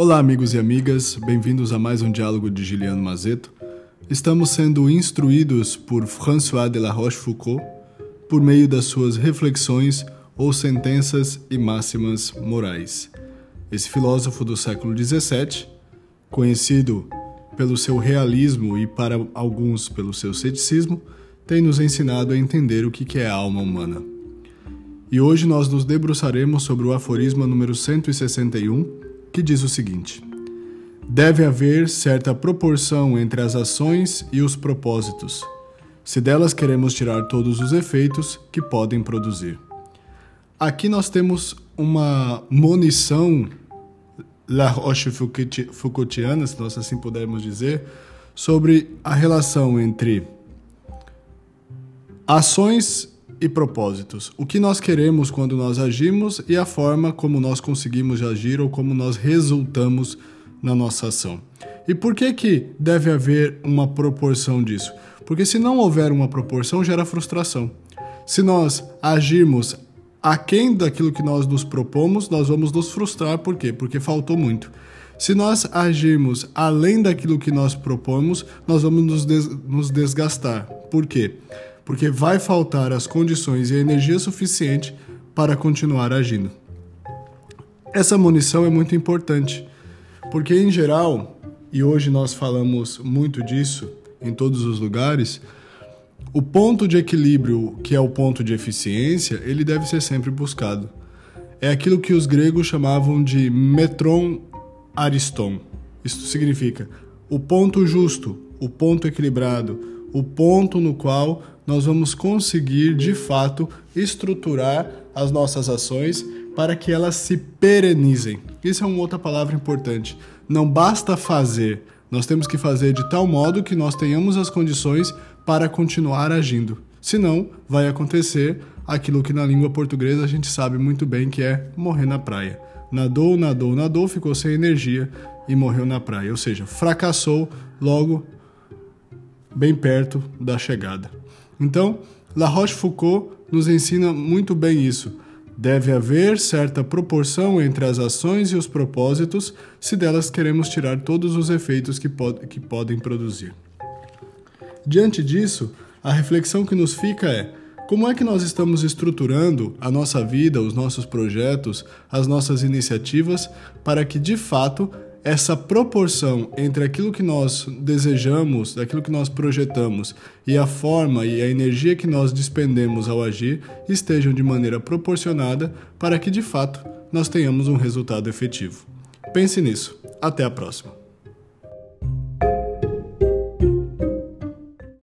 Olá, amigos e amigas, bem-vindos a mais um diálogo de Giliano Mazeto. Estamos sendo instruídos por François de la Rochefoucauld por meio das suas reflexões ou sentenças e máximas morais. Esse filósofo do século XVII, conhecido pelo seu realismo e para alguns pelo seu ceticismo, tem nos ensinado a entender o que é a alma humana. E hoje nós nos debruçaremos sobre o aforisma número 161 que diz o seguinte: Deve haver certa proporção entre as ações e os propósitos, se delas queremos tirar todos os efeitos que podem produzir. Aqui nós temos uma munição La Roche-Foucaultiana, se nós assim pudermos dizer, sobre a relação entre ações e propósitos. O que nós queremos quando nós agimos e a forma como nós conseguimos agir ou como nós resultamos na nossa ação. E por que que deve haver uma proporção disso? Porque se não houver uma proporção, gera frustração. Se nós agirmos aquém daquilo que nós nos propomos, nós vamos nos frustrar. Por quê? Porque faltou muito. Se nós agirmos além daquilo que nós propomos, nós vamos nos, des nos desgastar. Por quê? Porque vai faltar as condições e a energia suficiente para continuar agindo. Essa munição é muito importante, porque em geral, e hoje nós falamos muito disso em todos os lugares, o ponto de equilíbrio, que é o ponto de eficiência, ele deve ser sempre buscado. É aquilo que os gregos chamavam de metron ariston. Isso significa o ponto justo, o ponto equilibrado, o ponto no qual nós vamos conseguir de fato estruturar as nossas ações para que elas se perenizem. Isso é uma outra palavra importante. Não basta fazer, nós temos que fazer de tal modo que nós tenhamos as condições para continuar agindo. Senão, vai acontecer aquilo que na língua portuguesa a gente sabe muito bem que é morrer na praia. Nadou, nadou, nadou, ficou sem energia e morreu na praia. Ou seja, fracassou logo bem perto da chegada. Então, La Rochefoucauld nos ensina muito bem isso. Deve haver certa proporção entre as ações e os propósitos, se delas queremos tirar todos os efeitos que, pod que podem produzir. Diante disso, a reflexão que nos fica é: como é que nós estamos estruturando a nossa vida, os nossos projetos, as nossas iniciativas para que de fato essa proporção entre aquilo que nós desejamos, daquilo que nós projetamos e a forma e a energia que nós despendemos ao agir estejam de maneira proporcionada para que de fato nós tenhamos um resultado efetivo. Pense nisso. Até a próxima.